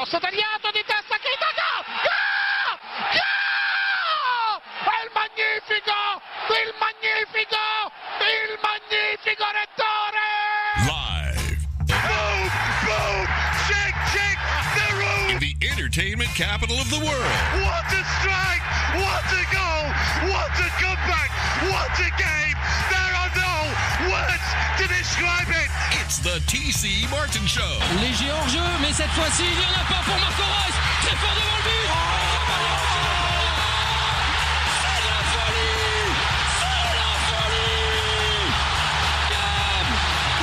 cross tagliato di testa Keita, gol! Gol! Gol! È il magnifico, il magnifico, il magnifico Rettore! Live Boom! Boom! Shake! Shake! The room! in the entertainment capital of the world. What a strike! What a goal! What a comeback! What a game! There are no words to describe it! It's the TC Martin Show. Léger hors-jeu, mais cette fois-ci, il n'y en a pas pour Marco Reus. Très fort devant le but. C'est la folie C'est la folie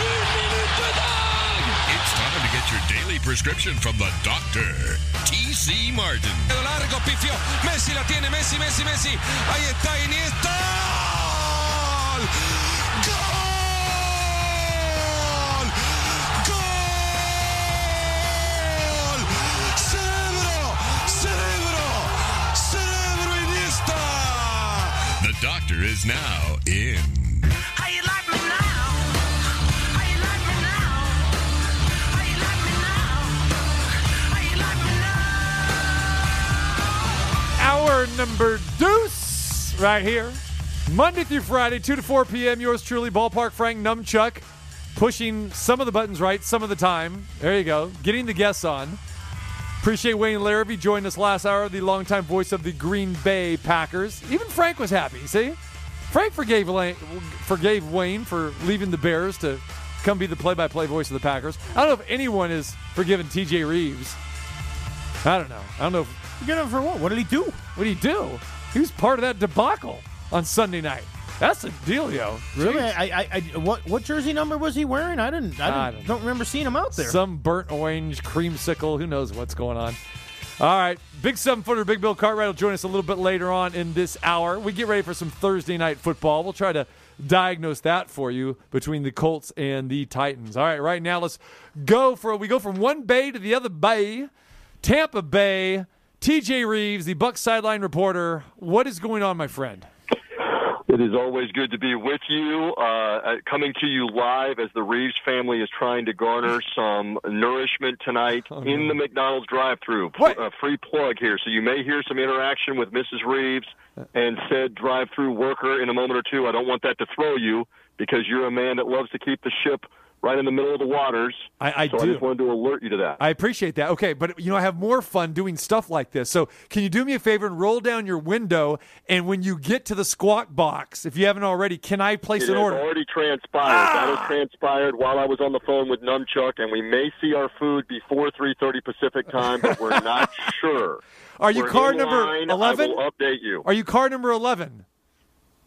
Une minute de dingue It's time to get your daily prescription from the doctor, TC Martin. largo, pifió. Messi la tiene, Messi, Messi, Messi. Ahí está Iniesta. Like me now? Hour number deuce right here. Monday through Friday, 2 to 4 p.m. Yours truly, Ballpark Frank Numchuck, pushing some of the buttons right some of the time. There you go. Getting the guests on. Appreciate Wayne Larrivee joining us last hour, the longtime voice of the Green Bay Packers. Even Frank was happy, see? Frank forgave, Lane, forgave Wayne for leaving the Bears to come be the play by play voice of the Packers. I don't know if anyone has forgiven TJ Rives. I don't know. I don't know. If, Get him for what? What did he do? what did he do? He was part of that debacle on Sunday night. That's a dealio. Really? I, I, I, what, what jersey number was he wearing? I didn't. I, I didn't, don't don't, remember seeing him out there. Some burnt orange creamsicle. Who knows what's going on? All right. Big seven footer, Big Bill Cartwright will join us a little bit later on in this hour. We get ready for some Thursday night football. We'll try to diagnose that for you between the Colts and the Titans. All right, right now let's go for we go from one bay to the other bay. Tampa Bay, TJ Rives, the Buck sideline reporter. What is going on, my friend? It is always good to be with you. Uh, uh, coming to you live as the Rives family is trying to garner some nourishment tonight in the McDonald's drive-through. What? A free plug here, so you may hear some interaction with Mrs. Rives and said drive-through worker in a moment or two. I don't want that to throw you because you're a man that loves to keep the ship right in the middle of the waters. I- I so do. I just wanted to alert you to that. I appreciate that. Okay, but you know, I have more fun doing stuff like this. So, can you do me a favor and roll down your window? And when you get to the squawk box, if you haven't already, can I place It an order? already transpired. Ah! That has transpired while I was on the phone with Numchuck, and we may see our food before 3:30 Pacific time, but we're not sure. Are you We're car number 11? I will update you. Are you car number eleven?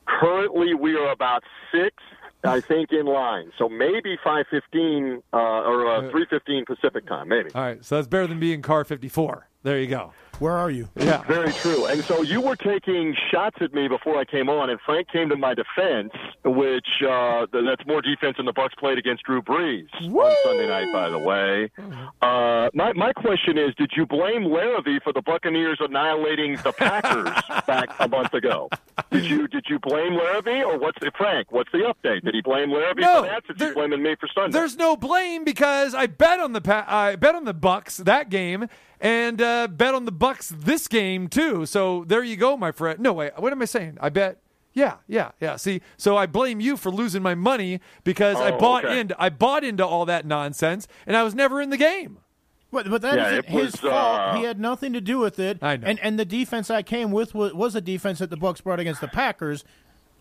Currently, we are about six, I think, in line. So maybe 5:15 uh, or uh, 3:15 Pacific time, maybe. All right, so that's better than being car fifty-four. There you go. Where are you? Yeah. Very true. And so you were taking shots at me before I came on, and Frank came to my defense, which uh, th- that's more defense than the Bucks played against Drew Brees on Sunday night. By the way, uh, my my question is: Did you blame Larrivee for the Buccaneers annihilating the Packers back a month ago? Did you did you blame Larrivee, or what's the Frank? What's the update? Did he blame Larrivee No, for that? Since there- he's blaming me for Sunday. There's no blame because I bet on the pa- I bet on the Bucks that game and uh, bet on the Bucks this game too. So there you go, my friend. No wait, what am I saying? I bet. Yeah, yeah, yeah. See, so I blame you for losing my money because I Oh, bought okay. into I bought into all that nonsense and I was never in the game. But but that Yeah, not it his was, fault. uh, he had nothing to do with it. I know. And and the defense I came with was, was a defense that the Bucks brought against the Packers,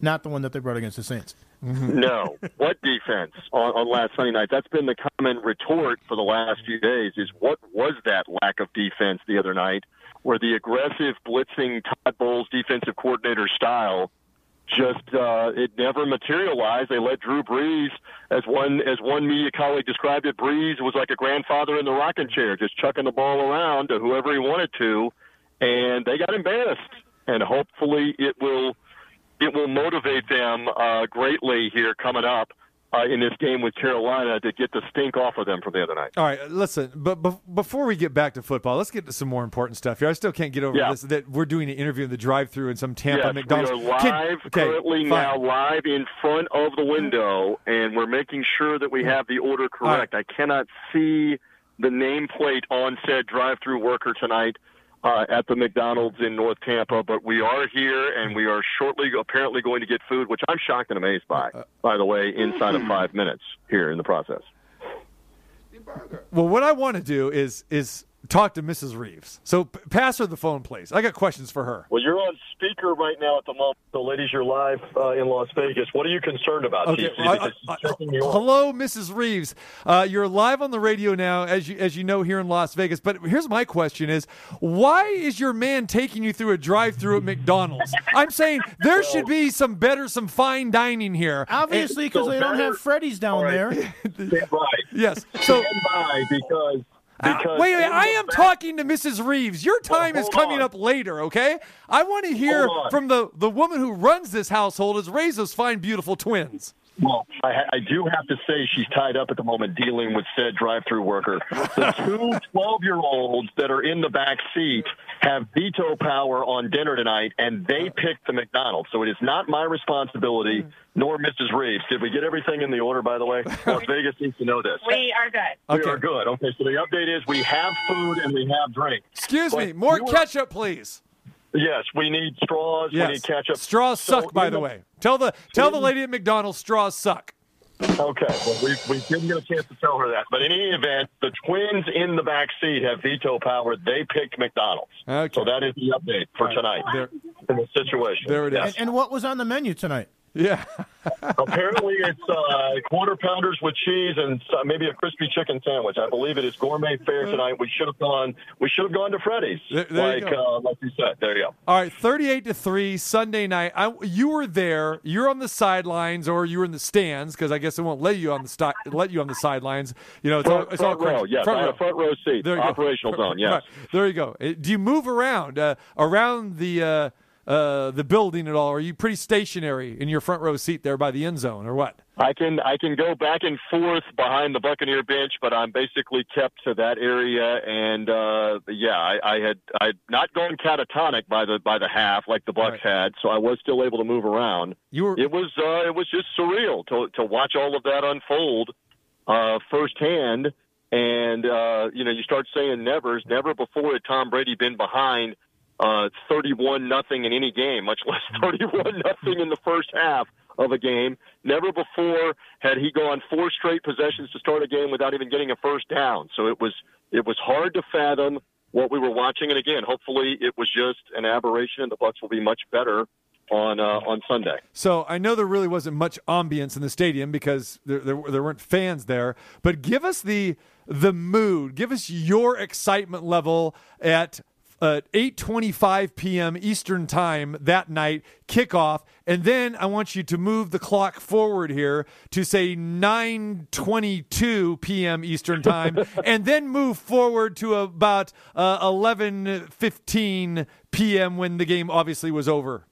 not the one that they brought against the Saints. No. What defense on, on last Sunday night? That's been the common retort for the last few days is what was that lack of defense the other night where the aggressive blitzing Todd Bowles defensive coordinator style just uh, it never materialized. They let Drew Brees, as one as one media colleague described it, Brees was like a grandfather in the rocking chair, just chucking the ball around to whoever he wanted to, and they got embarrassed. And hopefully, it will it will motivate them uh, greatly here coming up uh, in this game with Carolina to get the stink off of them from the other night. All right, listen, but be- before we get back to football, let's get to some more important stuff here. I still can't get over Yeah. this that we're doing an interview in the drive-through in some Tampa yes, McDonald's. we are Can- live okay, currently fine. now, live in front of the window, and we're making sure that we have the order correct. I cannot see the nameplate on said drive-through worker tonight uh, at the McDonald's in North Tampa, but we are here and we are shortly apparently going to get food, which I'm shocked and amazed by. Uh, uh, by the way, inside of hmm. five minutes here in the process. Well, what I want to do is is talk to Mrs. Rives. So p- pass her the phone, please. I got questions for her. Well, you're on speaker right now at the moment. So, ladies, you're live uh, in Las Vegas. What are you concerned about, Okay. TC? I- Because I- she's checking you on. hello, Mrs. Rives. Uh, you're live on the radio now, as you as you know here in Las Vegas. But here's my question: Is why is your man taking you through a drive-through at McDonald's? I'm saying there should be some better, some fine dining here. Obviously, because so they don't have Freddy's down there. Stand by. Yes. So. Stand by because. Uh, because wait, wait, I am back- talking to Mrs. Rives. Your time is coming on. up later, okay? I want to hear from the, the woman who runs this household has raised those fine, beautiful twins. Well, I, I do have to say she's tied up at the moment dealing with said drive-through worker. The two 12-year-olds that are in the back seat have veto power on dinner tonight, and they picked the McDonald's. So it is not my responsibility, mm. nor Mrs. Rives. Did we get everything in the order, by the way? Las Vegas needs to know this. We are good. We Okay. are good. Okay, so the update is we have food and we have drink. Excuse But me, more you were- ketchup, please. Yes, we need straws. We need ketchup. Straws So suck, by in the way. Tell the tell the lady at McDonald's straws suck. Okay, well, we, we didn't get a chance to tell her that. But in any event, the twins in the back seat have veto power. They picked McDonald's. Okay. So that is the update for tonight There, in the situation. there it is. Yes. And what was on the menu tonight? Yeah. Apparently, it's uh, quarter pounders with cheese and uh, maybe a crispy chicken sandwich. I believe it is gourmet fare tonight. We should have gone. We should have gone to Freddy's, There- there you like go. uh, like you said. There you go. All right, 38 to 3 Sunday night. I, you were there. You're on the sidelines or you were in the stands because I guess it won't let you on the sti- let you on the sidelines. You know, it's all Front, all row, yes. I had front row seat. There you go. Operational zone, yes. Right. There you go. Uh, Do you move around uh, around the uh, the building at all? Are you pretty stationary in your front row seat there by the end zone, or what? I can I can go back and forth behind the Buccaneer bench, but I'm basically kept to that area. And uh, yeah, I, I had I had not gone catatonic by the by the half like the Bucks had, so I was still able to move around. You were It was uh, it was just surreal to to watch all of that unfold uh, firsthand. And uh, you know, you start saying nevers. Never before had Tom Brady been behind uh, 31 nothing in any game, much less 31 nothing in the first half of a game. Never before had he gone four straight possessions to start a game without even getting a first down. So it was it was hard to fathom what we were watching. And again, hopefully it was just an aberration, and the Bucks will be much better on uh, on Sunday. So I know there really wasn't much ambience in the stadium because there, there there weren't fans there. But give us the the mood. Give us your excitement level at uh, 8:25 p.m. Eastern Time that night kickoff, and then I want you to move the clock forward here to say 9:22 p.m. Eastern Time, and then move forward to about uh, 11:15 p.m. when the game obviously was over.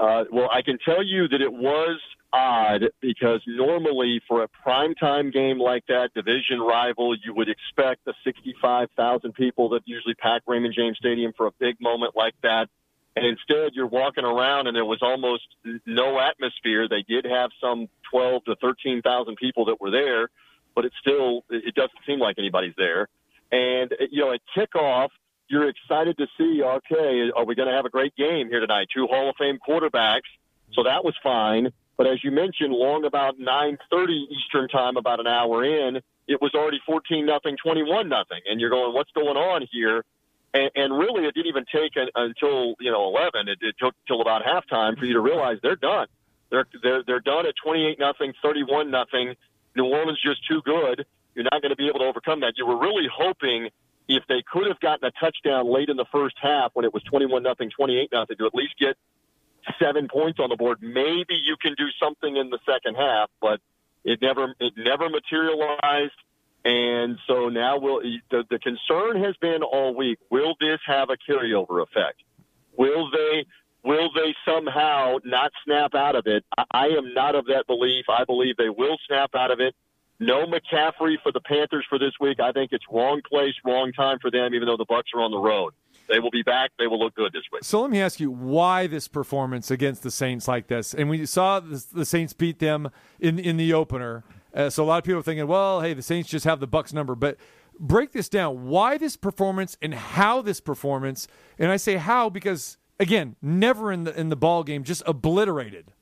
Uh, well, I can tell you that it was odd because normally for a primetime game like that, division rival, you would expect the 65,000 people that usually pack Raymond James Stadium for a big moment like that. And instead, you're walking around and there was almost no atmosphere. They did have some 12 to 13,000 people that were there, but it still, it doesn't seem like anybody's there. And, you know, at kickoff, you're excited to see, okay, are we going to have a great game here tonight? Two Hall of Fame quarterbacks. So that was fine. But as you mentioned, long about 9:30 Eastern time, about an hour in, it was already 14 nothing, 21 nothing, and you're going, what's going on here? And, and really, it didn't even take an, until you know 11. It, it took till about halftime for you to realize they're done. They're they're they're done at 28 nothing, 31 nothing. New Orleans just too good. You're not going to be able to overcome that. You were really hoping if they could have gotten a touchdown late in the first half when it was 21 nothing, 28 nothing, to at least get seven points on the board. Maybe you can do something in the second half, but it never it never materialized. And so now will the, the concern has been all week: Will this have a carryover effect? Will they will they somehow not snap out of it? I, I am not of that belief. I believe they will snap out of it. No McCaffrey for the Panthers for this week. I think it's wrong place, wrong time for them. Even though the Bucks are on the road, they will be back. They will look good this week. So let me ask you why this performance against the Saints like this? And we saw the, Saints beat them in in the opener. Uh, so a lot of people are thinking, well, hey, the Saints just have the Bucks number. But break this down. Why this performance and how this performance? And I say how because again, never in the in the ball game, just obliterated.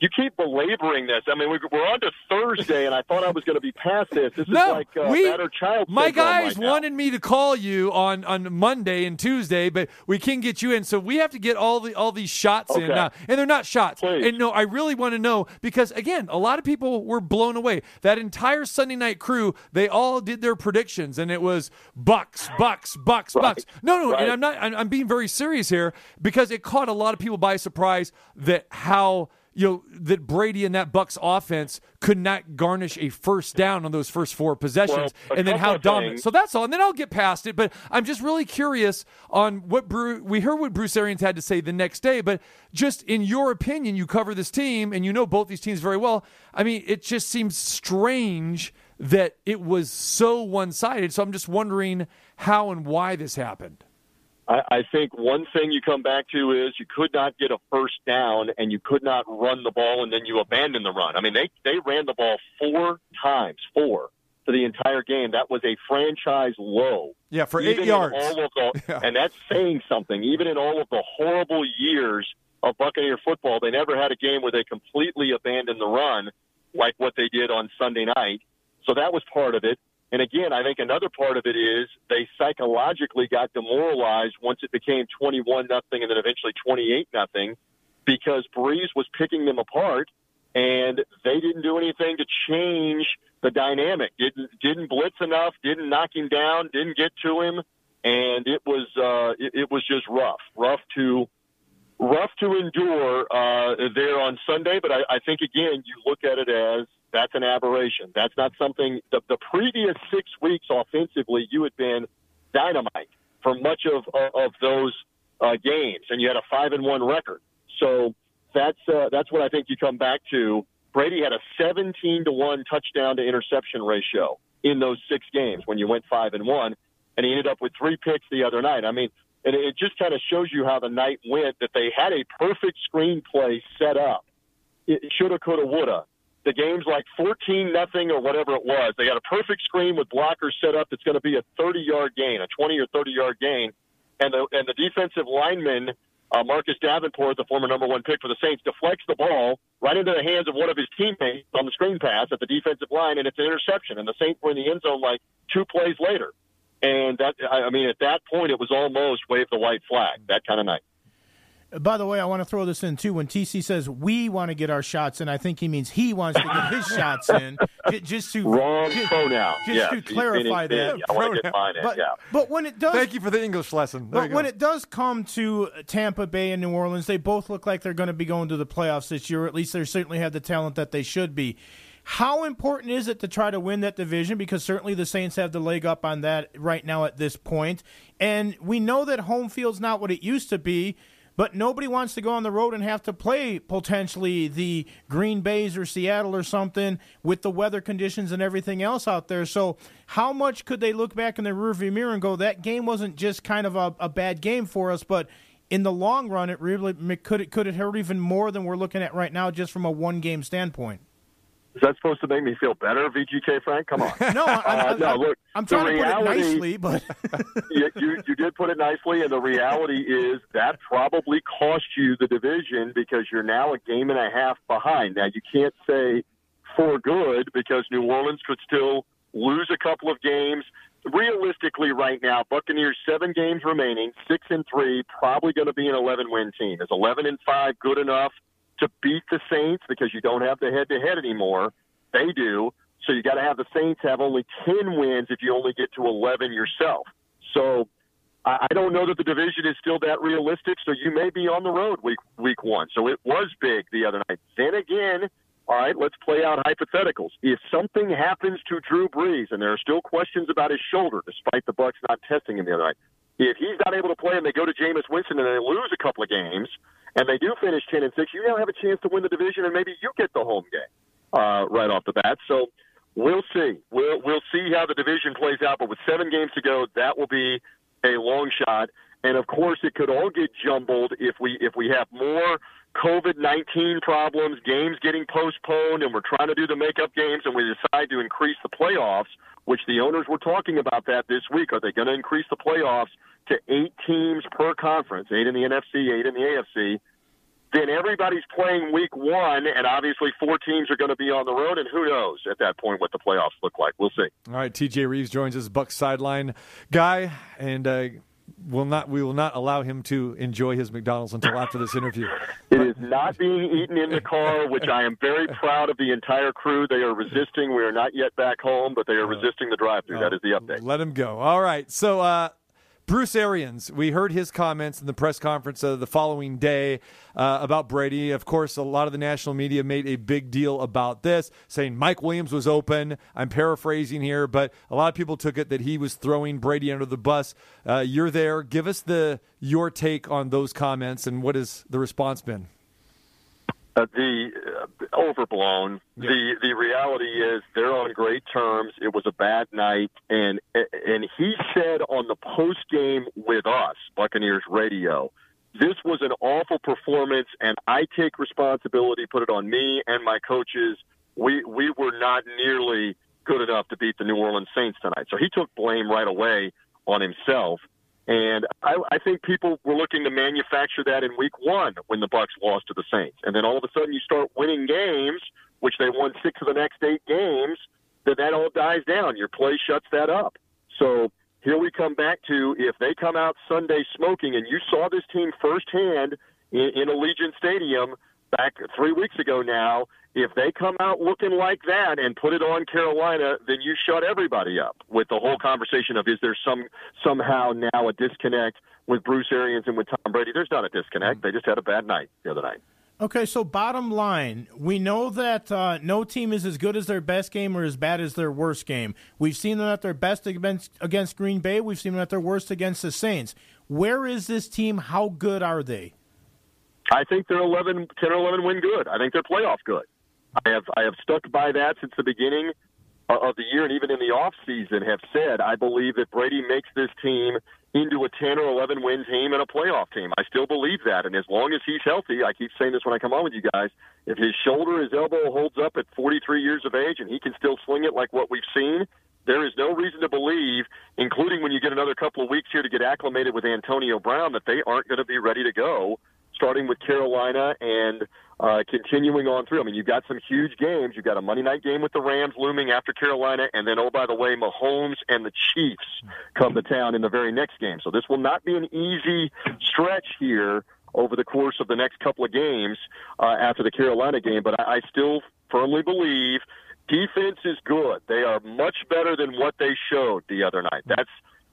You keep belaboring this. I mean, we- we're on to Thursday, and I thought I was going to be past this. This No, is like uh, we. battered child. my guys right wanted me to call you on on Monday and Tuesday, but we can't get you in, so we have to get all the all these shots in Okay. now, and they're not shots. Please. And no, I really want to know because again, a lot of people were blown away. That entire Sunday night crew, they all did their predictions, and it was Bucks, Bucks, Bucks, Bucks. No, no, Right. and I'm not. I'm, I'm being very serious here because it caught a lot of people by surprise that how you know that Brady and that Bucks offense could not garnish a first down on those first four possessions, Well, and then how dominant. So that's all, and then I'll get past it. But I'm just really curious on what Bru- we heard what Bruce Arians had to say the next day. But just in your opinion, you cover this team and you know both these teams very well. I mean, it just seems strange that it was so one sided. So I'm just wondering how and why this happened. I, I think one thing you come back to is you could not get a first down and you could not run the ball and then you abandon the run. I mean, they they ran the ball four times, four for the entire game. That was a franchise low. Yeah, for Even eight yards. all of the, Yeah. and that's saying something. Even in all of the horrible years of Buccaneer football, they never had a game where they completely abandoned the run like what they did on Sunday night. So that was part of it. And again, I think another part of it is they psychologically got demoralized once it became 21 nothing and then eventually 28 nothing because Brees was picking them apart and they didn't do anything to change the dynamic. Didn't didn't blitz enough, didn't knock him down, didn't get to him, and it was uh, it, it was just rough, rough to rough to endure uh, there on Sunday. But I, I think again, you look at it as that's an aberration. That's not something. The, the previous six weeks offensively, you had been dynamite for much of of, of those uh, games, and you had a five and one record. So that's uh, that's what I think you come back to. Brady had a 17 to one touchdown to interception ratio in those six games when you went five and one, and he ended up with three picks the other night. I mean, and it just kind of shows you how the night went. That they had a perfect screenplay set up. It shoulda, coulda, woulda. The game's like 14 nothing or whatever it was. They got a perfect screen with blockers set up. That's going to be a 30 yard gain, a 20 or 30 yard gain, and the and the defensive lineman uh, Marcus Davenport, the former number one pick for the Saints, deflects the ball right into the hands of one of his teammates on the screen pass at the defensive line, and it's an interception. And the Saints were in the end zone like two plays later. And that, I I mean, at that point, it was almost wave the white flag, that kind of night. By the way, I want to throw this in too. When TC says we want to get our shots in, I think he means he wants to get his shots in. Just to Wrong just, pronoun. Just yes, to clarify in big. that. I want to get mine in. But, yeah. but when it does, Thank you for the English lesson. There but when it does come to Tampa Bay and New Orleans, they both look like they're going to be going to the playoffs this year. Or at least they certainly have the talent that they should be. How important is it to try to win that division? Because certainly the Saints have the leg up on that right now at this point. And we know that home field's not what it used to be, but nobody wants to go on the road and have to play potentially the Green Bays or Seattle or something with the weather conditions and everything else out there. So, how much could they look back in the rearview mirror and go, that game wasn't just kind of a, a bad game for us, but in the long run, it really could it could it hurt even more than we're looking at right now, just from a one game standpoint. Is that supposed to make me feel better, VGK Frank? Come on. No, I, I, Uh, no, look, I'm trying to put it nicely, but you, you, you did put it nicely, and the reality is that probably cost you the division because you're now a game and a half behind. Now, you can't say for good because New Orleans could still lose a couple of games. Realistically, right now, Buccaneers seven games remaining, six and three, probably going to be an 11 win team. Is 11 and five good enough to beat the Saints because you don't have the head to head anymore? They do. So you got to have the Saints have only 10 wins if you only get to 11 yourself. So I don't know that the division is still that realistic. So you may be on the road week week one. So it was big the other night. Then again, all right, let's play out hypotheticals. If something happens to Drew Brees, and there are still questions about his shoulder, despite the Bucks not testing him the other night, if he's not able to play and they go to Jameis Winston and they lose a couple of games, and they do finish ten and six, you now have a chance to win the division, and maybe you get the home game uh, right off the bat. So we'll see. We'll we'll see how the division plays out. But with seven games to go, that will be a long shot. And of course, it could all get jumbled if we if we have more COVID nineteen problems, games getting postponed, and we're trying to do the makeup games, and we decide to increase the playoffs. which the owners were talking about that this week. Are they going to increase the playoffs to eight teams per conference, eight in the NFC, eight in the AFC? Then everybody's playing week one, and obviously four teams are going to be on the road, and who knows at that point what the playoffs look like. We'll see. All right, TJ Rives joins us, Bucks sideline guy, and uh, will not we will not allow him to enjoy his McDonald's until after this interview. It is not being eaten in the car, which I am very proud of the entire crew. They are resisting. We are not yet back home, but they are resisting the drive-through. That is the update. Let him go. All right. So, uh, Bruce Arians, we heard his comments in the press conference uh, the following day uh, about Brady. Of course, a lot of the national media made a big deal about this, saying Mike Williams was open. I'm paraphrasing here, but a lot of people took it that he was throwing Brady under the bus. Uh, you're there. Give us the your take on those comments and what has the response been? Uh, the uh, overblown. The the reality is they're on great terms. It was a bad night, and and he said on the post game with us, Buccaneers radio, this was an awful performance, and I take responsibility. Put it on me and my coaches. We we were not nearly good enough to beat the New Orleans Saints tonight. So he took blame right away on himself. And I, I think people were looking to manufacture that in week one when the Bucks lost to the Saints. And then all of a sudden you start winning games, which they won six of the next eight games, then that all dies down. Your play shuts that up. So here we come back to if they come out Sunday smoking, and you saw this team firsthand in, in Allegiant Stadium back three weeks ago now, if they come out looking like that and put it on Carolina, then you shut everybody up with the whole conversation of is there some somehow now a disconnect with Bruce Arians and with Tom Brady? There's not a disconnect. They just had a bad night the other night. Okay, so bottom line, we know that uh, no team is as good as their best game or as bad as their worst game. We've seen them at their best against, against Green Bay. We've seen them at their worst against the Saints. Where is this team? How good are they? I think they're 11, 10 or 11 win good. I think they're playoff good. I have I have stuck by that since the beginning of the year, and even in the off season, have said I believe that Brady makes this team into a 10 or 11 win team and a playoff team. I still believe that, and as long as he's healthy, I keep saying this when I come on with you guys. If his shoulder, his elbow holds up at 43 years of age, and he can still sling it like what we've seen, there is no reason to believe, including when you get another couple of weeks here to get acclimated with Antonio Brown, that they aren't going to be ready to go starting with Carolina and uh, continuing on through. I mean, you've got some huge games. You've got a Monday night game with the Rams looming after Carolina, and then, oh, by the way, Mahomes and the Chiefs come to town in the very next game. So this will not be an easy stretch here over the course of the next couple of games uh, after the Carolina game, but I, I still firmly believe defense is good. They are much better than what they showed the other night. That's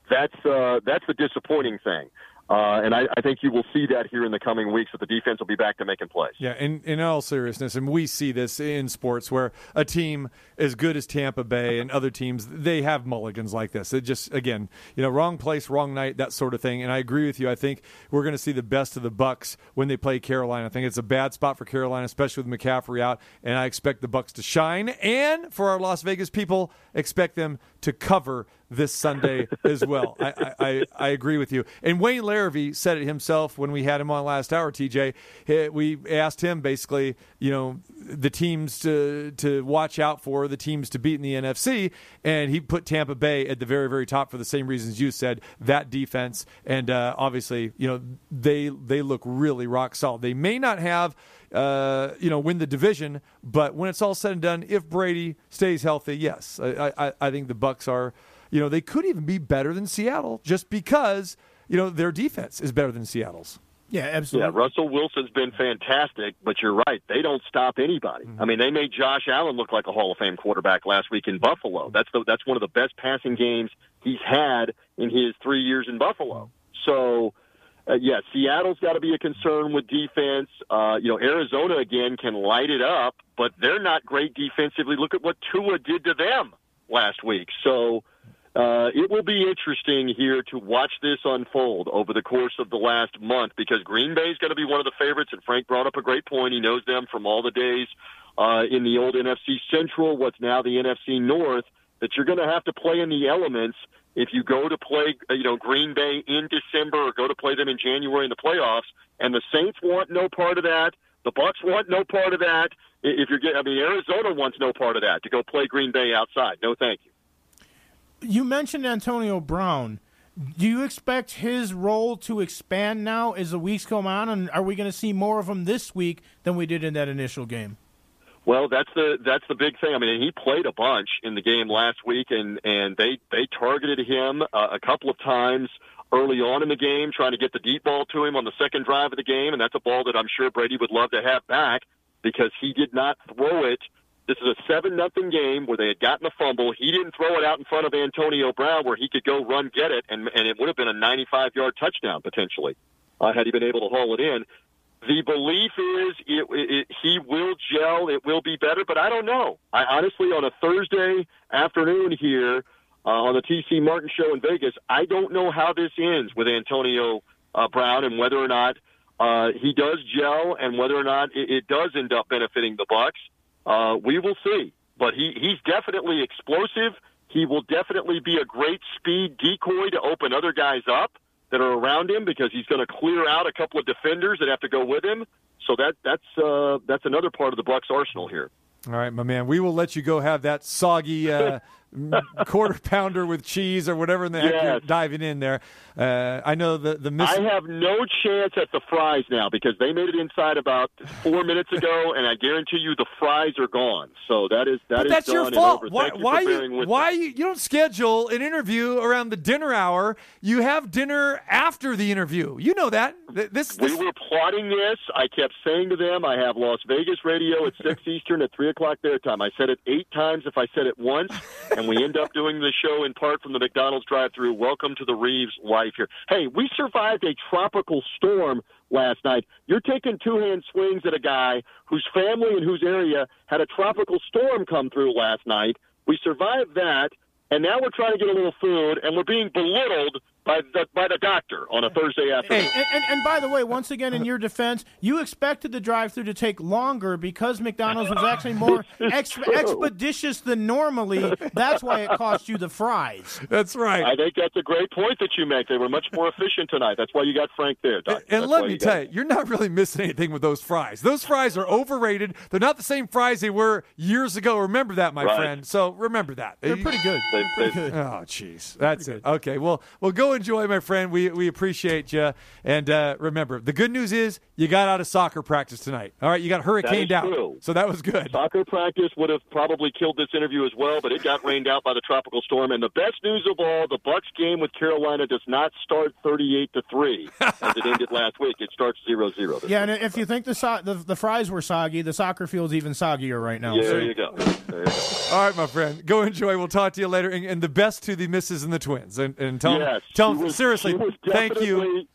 that's uh, that's the disappointing thing. Uh, and I, I think you will see that here in the coming weeks that the defense will be back to making plays. Yeah, in, in all seriousness, and we see this in sports where a team as good as Tampa Bay and other teams, they have mulligans like this. It just, again, you know, wrong place, wrong night, that sort of thing. And I agree with you. I think we're going to see the best of the Bucks when they play Carolina. I think it's a bad spot for Carolina, especially with McCaffrey out. And I expect the Bucks to shine. And for our Las Vegas people, expect them to cover this Sunday as well. I, I, I, agree with you. And Wayne Larrivee said it himself when we had him on last hour, TJ. We asked him basically, you know, the teams to to watch out for, the teams to beat in the NFC, and he put Tampa Bay at the very, very top for the same reasons you said. That defense, and uh, obviously, you know, they they look really rock solid. They may not have uh, you know, win the division. But when it's all said and done, if Brady stays healthy, yes, I, I, I think the Bucks are, you know, they could even be better than Seattle just because you know their defense is better than Seattle's. Yeah, Yeah, absolutely. Russell Wilson's been fantastic, but you're right. They don't stop anybody. I mean, they made Josh Allen look like a Hall of Fame quarterback last week in Buffalo. That's the, that's one of the best passing games he's had in his three years in Buffalo. So, uh, yeah, Seattle's got to be a concern with defense. Uh, you know, Arizona again can light it up, but they're not great defensively. Look at what Tua did to them last week. So. Uh, it will be interesting here to watch this unfold over the course of the last month because Green Bay is going to be one of the favorites, and Frank brought up a great point. He knows them from all the days uh, in the old NFC Central, what's now the NFC North, that you're going to have to play in the elements if you go to play, uh, you know, Green Bay in December or go to play them in January in the playoffs. And the Saints want no part of that. The Bucks want no part of that. If you're getting, I mean, Arizona wants no part of that to go play Green Bay outside. No, thank you. You mentioned Antonio Brown. Do you expect his role to expand now as the weeks come on, and are we going to see more of him this week than we did in that initial game? Well, that's the that's the big thing. I mean, he played a bunch in the game last week, and and they they targeted him uh, a couple of times early on in the game, trying to get the deep ball to him on the second drive of the game, and that's a ball that I'm sure Brady would love to have back because he did not throw it. This is a seven nothing game where they had gotten a fumble. He didn't throw it out in front of Antonio Brown where he could go run get it, and and it would have been a 95 yard touchdown potentially uh, had he been able to haul it in. The belief is it, it, he will gel. It will be better, but I don't know. I honestly, on a Thursday afternoon here uh, on the TC Martin Show in Vegas, I don't know how this ends with Antonio uh, Brown and whether or not uh, he does gel and whether or not it, it does end up benefiting the Bucks. Uh, we will see. But he, he's definitely explosive. He will definitely be a great speed decoy to open other guys up that are around him because he's going to clear out a couple of defenders that have to go with him. So that that's uh, that's another part of the Bucks arsenal here. All right, my man. We will let you go have that soggy uh, quarter pounder with cheese or whatever in the heck you're diving in there. Uh, I know the the miss- I have no chance at the fries now because they made it inside about four minutes ago, and I guarantee you the fries are gone. So that is that But is that's done your fault. Why? Thank you Why you? Why you? You don't schedule an interview around the dinner hour. You have dinner after the interview. You know that. Th- This. We were plotting this. I kept saying to them, I have Las Vegas radio at 6 Eastern at 3 o'clock their time. I said it eight times if I said it once, and we end up doing the show in part from the McDonald's drive through. Welcome to the Rives life here. Hey, we survived a tropical storm last night. You're taking two hand swings at a guy whose family and whose area had a tropical storm come through last night. We survived that. And now we're trying to get a little food, and we're being belittled by the by the doctor on a Thursday afternoon. And, and, and by the way, once again, in your defense, you expected the drive-through to take longer because McDonald's was actually more ex- expeditious than normally. That's why it cost you the fries. that's right. I think that's a great point that you make. They were much more efficient tonight. That's why you got Frank there, Doc. And That's let me you tell you, you're not really missing anything with those fries. Those fries are overrated. They're not the same fries they were years ago. Remember that, my Right. friend. So remember that. They're pretty good. They- Pretty they- good. Oh, jeez. That's it. Okay. Well, well, go enjoy, my friend. We we appreciate you. And uh, remember, the good news is you got out of soccer practice tonight. All right, you got hurricaned out, true. so that was good. Soccer practice would have probably killed this interview as well, but it got rained out by the tropical storm. And the best news of all, the Bucks game with Carolina does not start thirty-eight to three as it ended last week. It starts 0-0. Yeah, week. and if you think the, so- the the fries were soggy, the soccer field's even soggier right now. Yeah, So- there you go. There you go. All right, my friend. Go enjoy. We'll talk to you later. And, and the best to the misses and the twins. And, and tell yes, them, tell them was- seriously. Thank you.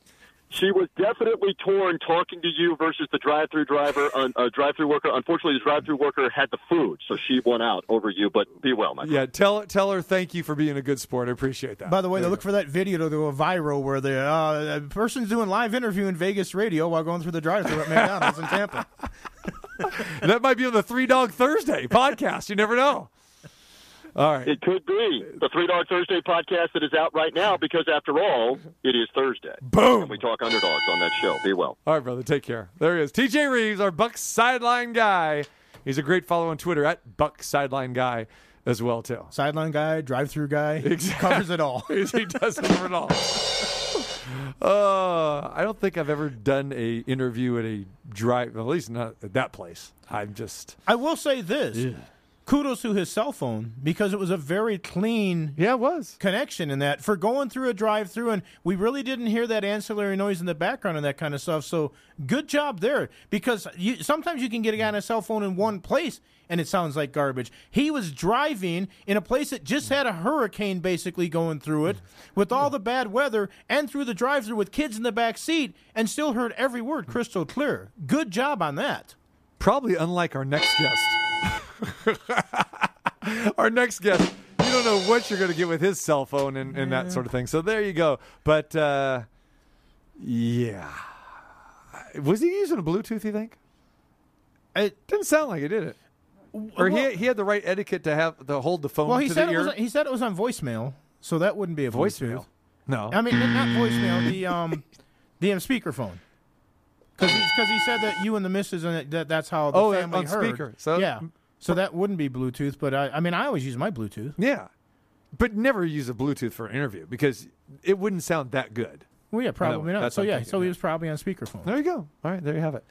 Definitely- She was definitely torn talking to you versus the drive-through driver, uh, uh, drive-through worker. Unfortunately, the drive-through worker had the food, so she won out over you. But be well, my friend. Yeah, tell tell her thank you for being a good sport. I appreciate that. By the way, they look for that video to go viral where the uh, person's doing live interview in Vegas radio while going through the drive-through at McDonald's in Tampa. that might be on the Three Dog Thursday podcast. You never know. All right. It could be the Three Dog Thursday podcast that is out right now because, after all, it is Thursday. Boom. And we talk underdogs on that show. Be well. All right, brother. Take care. There he is. TJ Rives, our Bucks sideline guy. He's a great follow on Twitter at Buck Sideline Guy as well too. Sideline guy, drive-through guy, Exactly. covers it all. he does cover it all. Uh, I don't think I've ever done a interview at a drive, at least not at that place. I'm just I will say this: kudos to his cell phone because it was a very clean yeah, it was. connection in that for going through a drive-through, and we really didn't hear that ancillary noise in the background and that kind of stuff. So good job there because you, sometimes you can get a guy on a cell phone in one place and it sounds like garbage. He was driving in a place that just had a hurricane basically going through it with all the bad weather and through the drive-through with kids in the back seat and still heard every word crystal clear. Good job on that. Probably unlike our next guest. our next guest, you don't know what you're going to get with his cell phone and, and that sort of thing. So there you go. But uh, yeah, was he using a Bluetooth? You think? It, Didn't sound like it, did it? Or well- he he had the right etiquette to have to hold the phone well, he to said the it ear. was he said it was on voicemail, so that wouldn't be a voicemail. Bluetooth. No, I mean, not voicemail, the um, the um, speakerphone. Because he said that you and the missus and that that's how the Oh, family on heard. speaker. So- yeah, so that wouldn't be Bluetooth. But I, I mean, I always use my Bluetooth. yeah. but never use a Bluetooth for an interview because it wouldn't sound that good. Well, yeah, probably not. that's So what I'm yeah, thinking, so he yeah. was probably on speakerphone. There you go. All right, there you have it.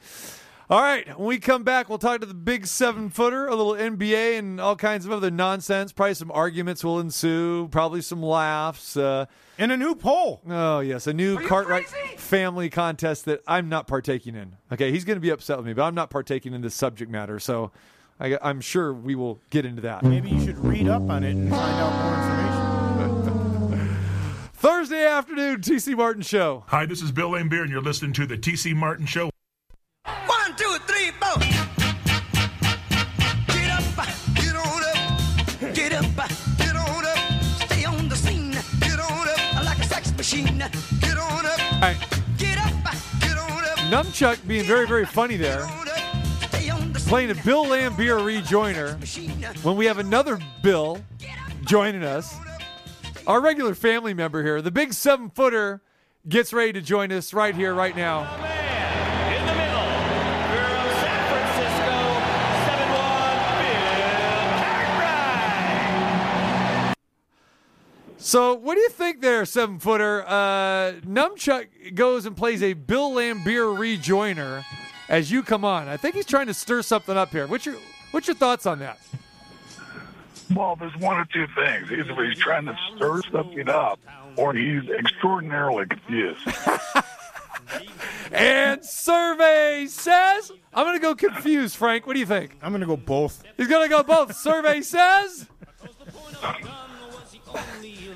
All right, when we come back, we'll talk to the big seven footer, a little NBA, and all kinds of other nonsense. Probably some arguments will ensue, probably some laughs. Uh, And a new poll. oh, yes, a new Cartwright family contest that I'm not partaking in. Okay, he's going to be upset with me, but I'm not partaking in this subject matter. So I, I'm sure we will get into that. Maybe you should read up on it and find out more information. Thursday afternoon, TC Martin Show. Hi, this is Bill Laimbeer, and you're listening to the TC Martin Show. One, two, three, four. Get up, get on up, get up, get on up. Stay on the scene, get on up like a sex machine. Get on up, All right, get up, get on up. Numchuck being very, very funny there, playing a Bill Laimbeer rejoiner. when we have another Bill joining us, our regular family member here, the big seven footer, gets ready to join us right here, right now. In the middle, from San Francisco, 7-1, Bill Cartwright. So, what do you think there, seven footer? Uh, Numchuck goes and plays a Bill Laimbeer rejoiner as you come on. I think he's trying to stir something up here. What's your What's your thoughts on that? Well, there's one or two things. Either he's trying to stir something up, or he's extraordinarily confused. And survey says I'm going to go confused. Frank, what do you think? I'm going to go both. He's going to go both. survey says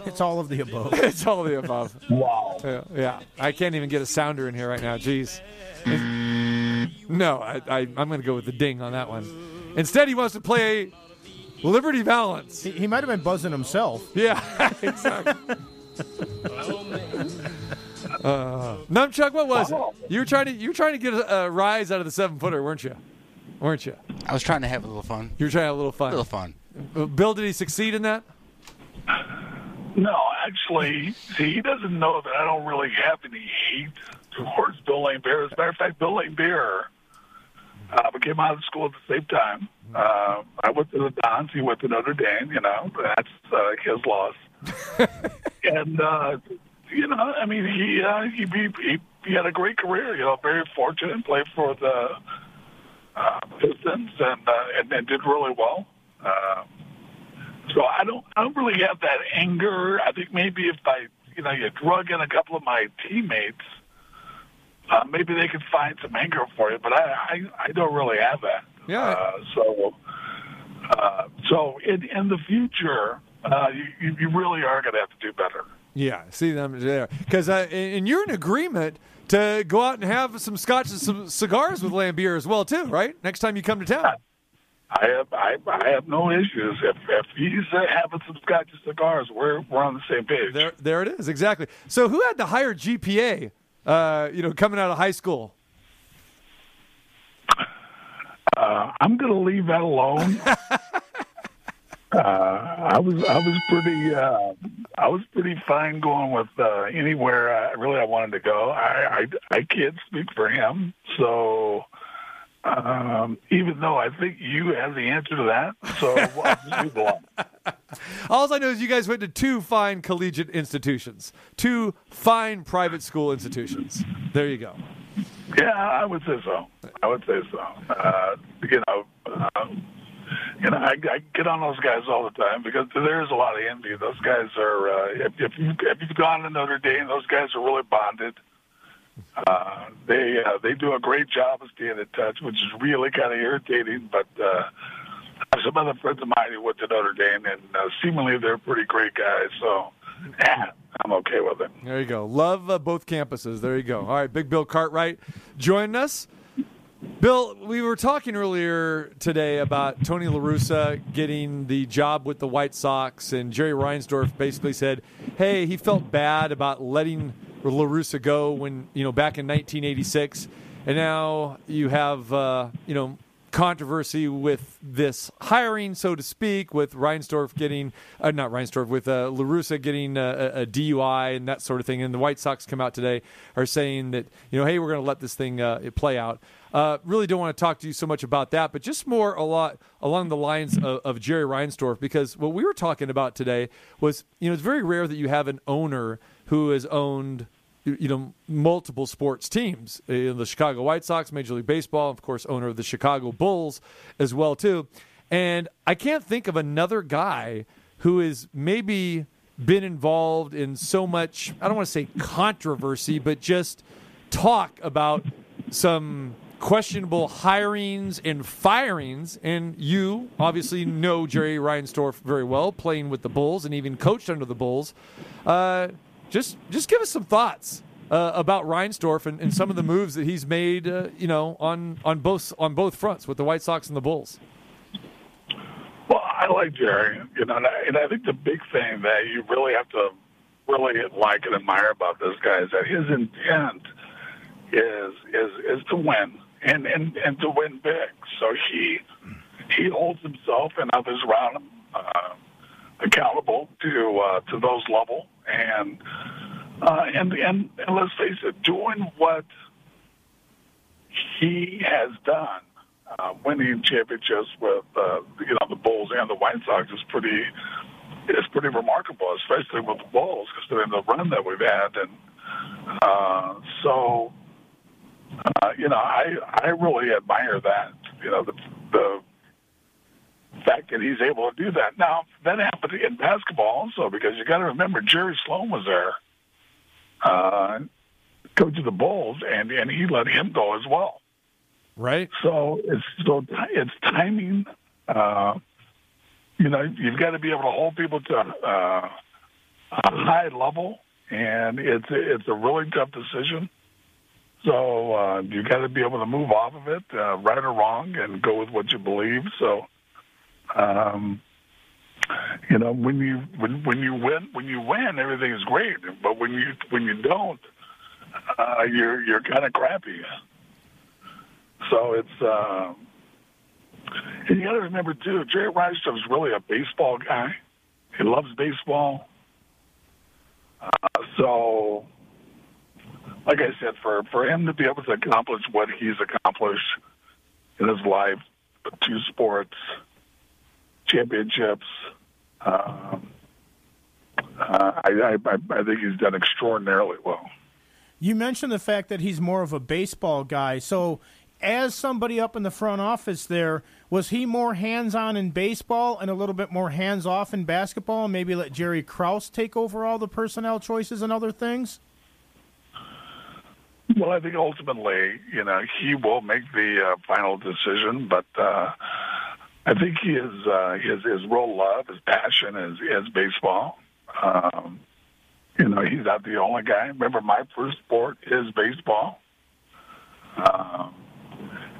It's all of the above. it's all of the above. Wow. Yeah, yeah. I can't even get a sounder in here right now. Jeez. No, I, I, I'm going to go with the ding on that one. Instead, he wants to play Liberty Valance. He, he might have been buzzing himself. Yeah, exactly. uh, Numchuck, what was it? You were trying to you were trying to get a, a rise out of the seven footer, weren't you? Weren't you? I was trying to have a little fun. You were trying to have a little fun. A little fun. Uh, Bill, did he succeed in that? No, actually, see, he doesn't know that I don't really have any hate towards Bill Laimbeer. As a matter of fact, Bill Laimbeer uh, we came out of school at the same time. Uh, I went to the Dons. He went to Notre Dame. You know, that's uh, his loss. and uh, you know, I mean, he, uh, he he he had a great career. You know, very fortunate. Played for the uh, Pistons and, uh, and and did really well. Um, so I don't I don't really have that anger. I think maybe if I you know you drug in a couple of my teammates, uh, maybe they can find some anger for you. But I I, I don't really have that. Yeah. Uh, so uh, so in in the future, uh, you you really are going to have to do better. Yeah, see them there because and and you're in agreement to go out and have some scotch and some cigars with Laimbeer as well too, right? Next time you come to town. I have I, I have no issues if if he's uh, having some scotch and cigars, we're we're on the same page. There, there it is, exactly. So, who had the higher GPA? Uh, you know, coming out of high school. Uh, I'm going to leave that alone. uh, I was I was pretty uh, I was pretty fine going with uh, anywhere I, really I wanted to go. I, I I can't speak for him, so um, even though I think you have the answer to that, so leave it alone. All I know is you guys went to two fine collegiate institutions, two fine private school institutions. There you go. Yeah, I would say so. I would say so. Uh, you know, um, you know, I, I get on those guys all the time because there is a lot of envy. Those guys are. Uh, if, if you if you've gone to Notre Dame, those guys are really bonded. Uh, they uh, they do a great job of staying in touch, which is really kind of irritating. But uh, I have some other friends of mine who went to Notre Dame, and uh, seemingly they're pretty great guys. So, I'm okay with it. There you go. Love uh, both campuses. There you go. All right, Big Bill Cartwright joining us. Bill, we were talking earlier today about Tony La Russa getting the job with the White Sox, and Jerry Reinsdorf basically said, "Hey, he felt bad about letting La Russa go when you know back in 1986, and now you have uh, you know controversy with this hiring, so to speak, with Reinsdorf getting, uh, not Reinsdorf, with uh, La Russa getting uh, a, a, DUI and that sort of thing. And the White Sox come out today are saying that, you know, hey, we're going to let this thing uh, play out. Uh, really don't want to talk to you so much about that, but just more a lot along the lines of, of Jerry Reinsdorf, because what we were talking about today was, you know, it's very rare that you have an owner who has owned you know multiple sports teams in the chicago white sox major league baseball of course owner of the chicago bulls as well too and i can't think of another guy who has maybe been involved in so much i don't want to say controversy but just talk about some questionable hirings and firings. And you obviously know Jerry Reinsdorf very well, playing with the Bulls and even coached under the Bulls. Uh, just just give us some thoughts uh, about Reinsdorf and, and, some of the moves that he's made. Uh, you know, on on both on both fronts with the White Sox and the Bulls. Well, I like Jerry. You know, and I, and I think the big thing that you really have to really like and admire about this guy is that his intent is is is to win and and and to win big. So he he holds himself and others around him uh, accountable to uh, to those level and uh, and, and and let's face it, doing what he has done, uh, winning championships with uh, you know the Bulls and the White Sox is pretty is pretty remarkable, especially with the Bulls, considering the run that we've had, and uh, so uh, you know I I really admire that you know the the fact that he's able to do that. Now, that happened in basketball also because you got to remember Jerry Sloan was there, uh, coach of the Bulls, and and he let him go as well. Right. So it's so it's timing. Uh, you know, you've got to be able to hold people to uh, a high level, and it's it's a really tough decision. So uh, you got to be able to move off of it, uh, right or wrong, and go with what you believe. So um, you know, when you when when you win when you win, everything is great. But when you when you don't, uh, you're you're kind of crappy. So it's uh, and you got to remember too, Jerry is really a baseball guy. He loves baseball. Uh, so, like I said, for for him to be able to accomplish what he's accomplished in his life, two sports championships. Um, uh, I, I, I think he's done extraordinarily well. You mentioned the fact that he's more of a baseball guy. So, as somebody up in the front office there, was he more hands on in baseball and a little bit more hands off in basketball and maybe let Jerry Krause take over all the personnel choices and other things? Well, I think ultimately, you know, he will make the uh, final decision, but uh, I think his uh, his his real love, his passion is is baseball. Um, you know, he's not the only guy. Remember, my first sport is baseball. Um,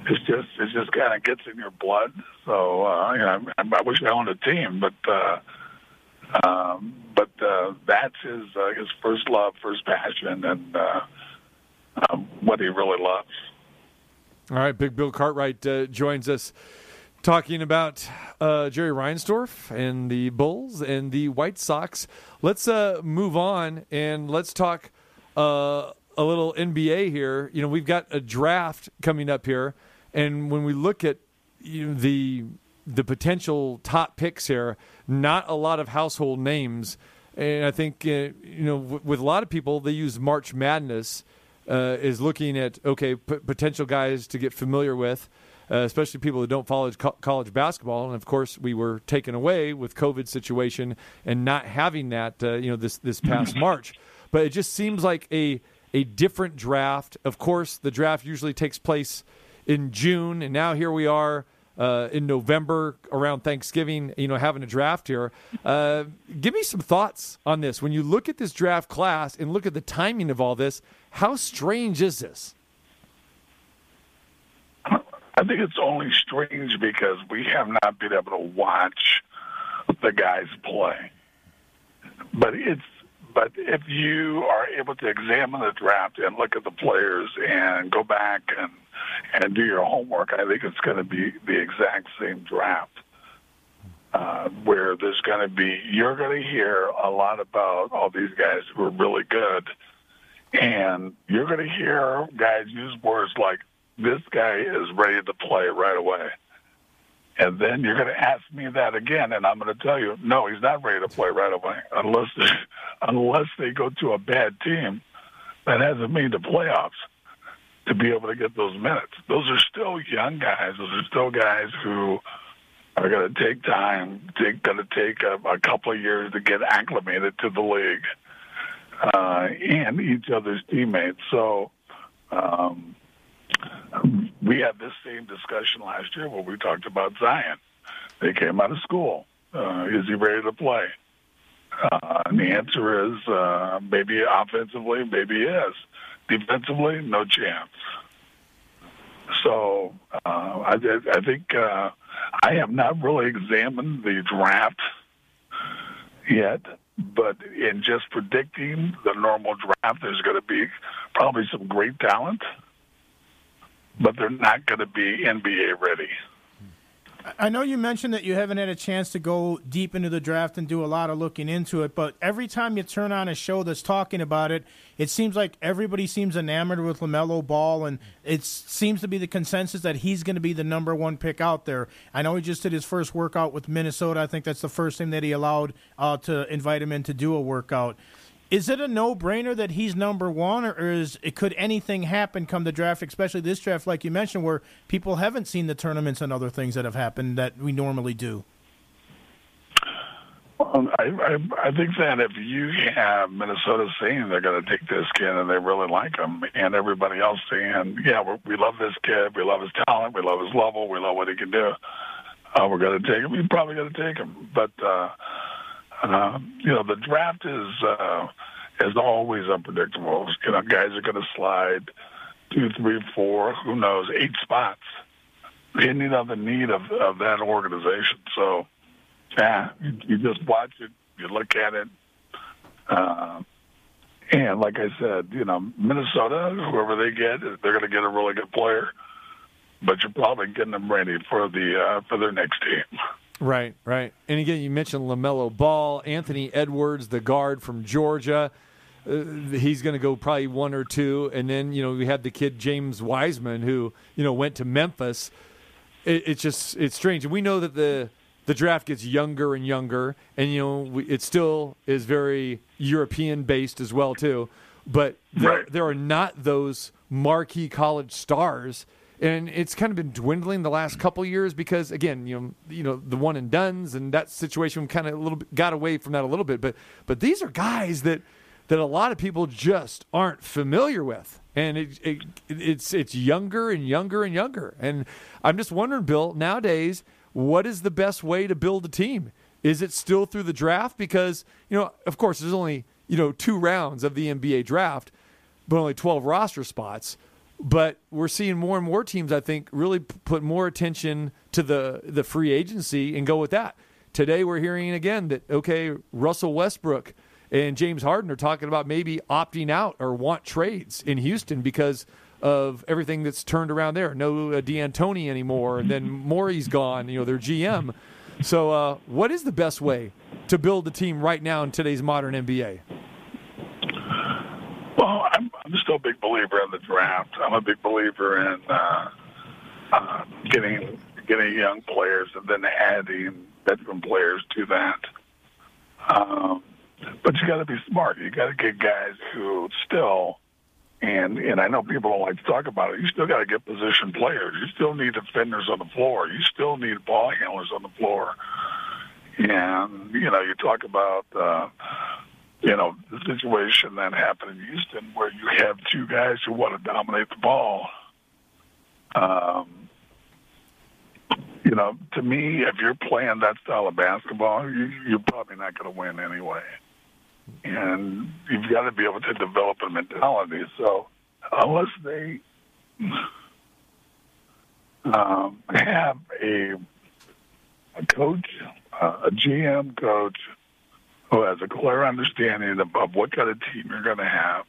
it's just it just kind of gets in your blood. So uh, you know, I, I wish I owned a team, but uh, um, but uh, that's his uh, his first love, first passion, and uh, um, what he really loves. All right, Big Bill Cartwright uh, joins us talking about uh, Jerry Reinsdorf and the Bulls and the White Sox. Let's uh, move on and let's talk uh, a little NBA here. You know, we've got a draft coming up here, and when we look at you know, the the potential top picks here, not a lot of household names. And I think uh, you know, w- with a lot of people, they use March Madness uh, is looking at okay p- potential guys to get familiar with uh, especially people who don't follow co- college basketball. And of course, we were taken away with COVID situation and not having that, uh, you know, this this past March. But it just seems like a a different draft. Of course, the draft usually takes place in June, and now here we are. Uh, in November around Thanksgiving, you know, having a draft here. Uh, give me some thoughts on this. When you look at this draft class and look at the timing of all this, how strange is this? I think it's only strange because we have not been able to watch the guys play. But it's but if you are able to examine the draft and look at the players and go back and and do your homework, I think it's going to be the exact same draft. Uh, where there's going to be, you're going to hear a lot about all these guys who are really good, and you're going to hear guys use words like, "This guy is ready to play right away." And then you're going to ask me that again, and I'm going to tell you, no, he's not ready to play right away unless they, unless they go to a bad team that hasn't made the playoffs to be able to get those minutes. Those are still young guys. Those are still guys who are going to take time. Take going to take a, a couple of years to get acclimated to the league uh, and each other's teammates. So. Um, we had this same discussion last year when we talked about Zion. They came out of school. Uh, is he ready to play? Uh, and the answer is uh, maybe offensively, maybe yes. Defensively, no chance. So uh, I, I think uh, I have not really examined the draft yet, but in just predicting the normal draft, there's going to be probably some great talent but they're not going to be NBA ready. I know you mentioned that you haven't had a chance to go deep into the draft and do a lot of looking into it, but every time you turn on a show that's talking about it, it seems like everybody seems enamored with LaMelo Ball, and it seems to be the consensus that he's going to be the number one pick out there. I know he just did his first workout with Minnesota. I think that's the first thing that he allowed uh, to invite him in to do a workout. Is it a no-brainer that he's number one, or is it could anything happen come the draft, especially this draft, like you mentioned, where people haven't seen the tournaments and other things that have happened that we normally do? Um, I, I, I think that if you have Minnesota saying they're going to take this kid and they really like him, and everybody else saying, "Yeah, we love this kid, we love his talent, we love his level, we love what he can do," uh, we're going to take him. You're probably going to take him, but. uh uh, you know, the draft is uh, is always unpredictable. You know, guys are going to slide two, three, four, who knows, eight spots, depending on the need of, of that organization. So, yeah, you, you just watch it, you look at it. Uh, and like I said, you know, Minnesota, whoever they get, they're going to get a really good player. But you're probably getting them ready for the uh, for their next team. Right, right. And again, you mentioned LaMelo Ball, Anthony Edwards, the guard from Georgia. Uh, he's going to go probably one or two. And then, you know, we had the kid James Wiseman who, you know, went to Memphis. It, it's just, it's strange. And we know that the, the draft gets younger and younger. And, you know, we, it still is very European based as well, too. But there, right. there are not those marquee college stars and it's kind of been dwindling the last couple years because again, you know, you know the one and dones and that situation kind of a little bit got away from that a little bit, but but these are guys that that a lot of people just aren't familiar with, and it, it it's it's younger and younger and younger, and I'm just wondering, Bill, nowadays, what is the best way to build a team? Is it still through the draft? Because you know, of course, there's only you know two rounds of the NBA draft, but only 12 roster spots. But we're seeing more and more teams, I think, really put more attention to the, the free agency and go with that. Today, we're hearing again that, okay, Russell Westbrook and James Harden are talking about maybe opting out or want trades in Houston because of everything that's turned around there. No uh, D'Antoni anymore, and then Morey's gone, you know, their GM. So, uh, what is the best way to build a team right now in today's modern NBA? I'm still a big believer in the draft. I'm a big believer in uh, uh, getting getting young players and then adding veteran players to that. Um, but you got to be smart. You got to get guys who still, and and I know people don't like to talk about it. You still got to get position players. You still need defenders on the floor. You still need ball handlers on the floor. And you know, you talk about. Uh, you know, the situation that happened in Houston where you have two guys who want to dominate the ball. Um, you know, to me, if you're playing that style of basketball, you, you're probably not going to win anyway. And you've got to be able to develop a mentality. So unless they um, have a, a coach, uh, a GM coach who has a clear understanding of, what kind of team you're going to have,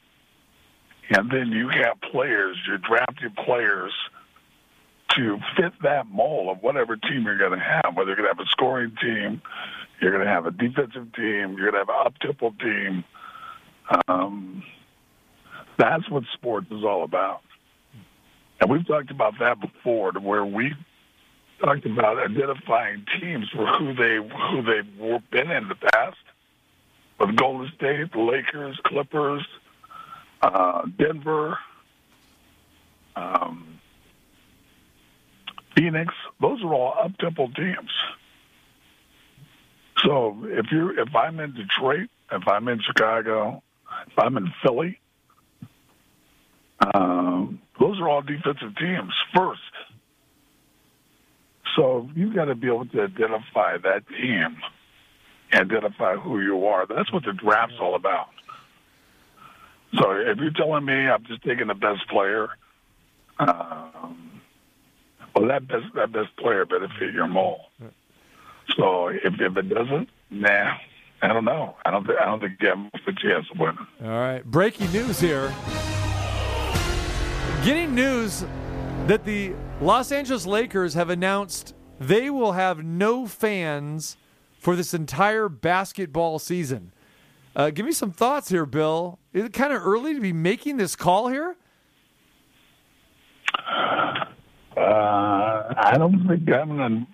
and then you have players, you're drafting players – to fit that mold of whatever team you're going to have. Whether you're going to have a scoring team, you're going to have a defensive team, you're going to have an up-tempo team. Um, that's what sports is all about. And we've talked about that before, to where we talked about identifying teams for who they who they've been in the past. With Golden State, the Lakers, Clippers, uh, Denver, um, Phoenix. Those are all up tempo teams. So if you're if I'm in Detroit, if I'm in Chicago, if I'm in Philly, um, those are all defensive teams first. So you've got to be able to identify that team, identify who you are. That's what the draft's all about. So if you're telling me I'm just taking the best player, um, well, that best that best player better fit your mold. So if if it doesn't, nah, I don't know. I don't think I don't think you have a chance of winning. All right, breaking news here. Getting news that the Los Angeles Lakers have announced they will have no fans for this entire basketball season. Uh, give me some thoughts here, Bill. Is it kind of early to be making this call here? Uh, I don't think I'm gonna.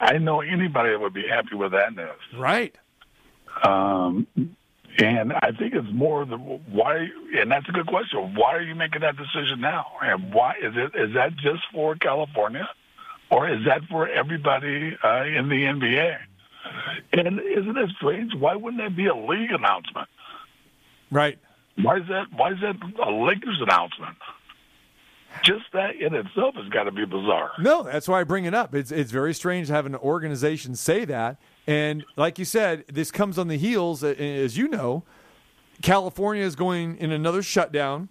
I know anybody that would be happy with that news. Right. Um, and I think it's more the why, and that's a good question. Why are you making that decision now? And why is it? Is that just for California, or is that for everybody uh, in the NBA? And isn't it strange? Why wouldn't that be a league announcement? Right. Why is that? Why is that a Lakers announcement? Just that in itself has got to be bizarre. No, that's why I bring it up. It's it's very strange to have an organization say that. And like you said, this comes on the heels, as you know, California is going in another shutdown,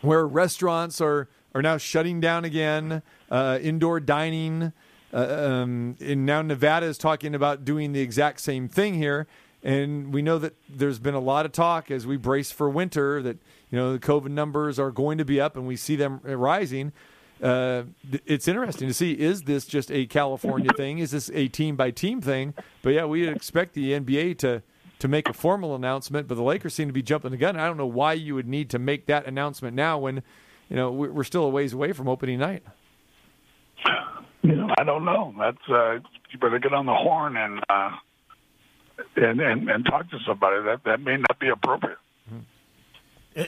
where restaurants are are now shutting down again, uh, indoor dining, uh, um, and now Nevada is talking about doing the exact same thing here. And we know that there's been a lot of talk as we brace for winter that you know the COVID numbers are going to be up, and we see them rising. Uh, it's interesting to see is this just a California thing? Is this a team by team thing? But yeah, we expect the NBA to to make a formal announcement, but the Lakers seem to be jumping the gun. I don't know why you would need to make that announcement now when you know we're still a ways away from opening night. You know, I don't know. That's uh, you better get on the horn and uh, and, and and talk to somebody. That that may not be appropriate.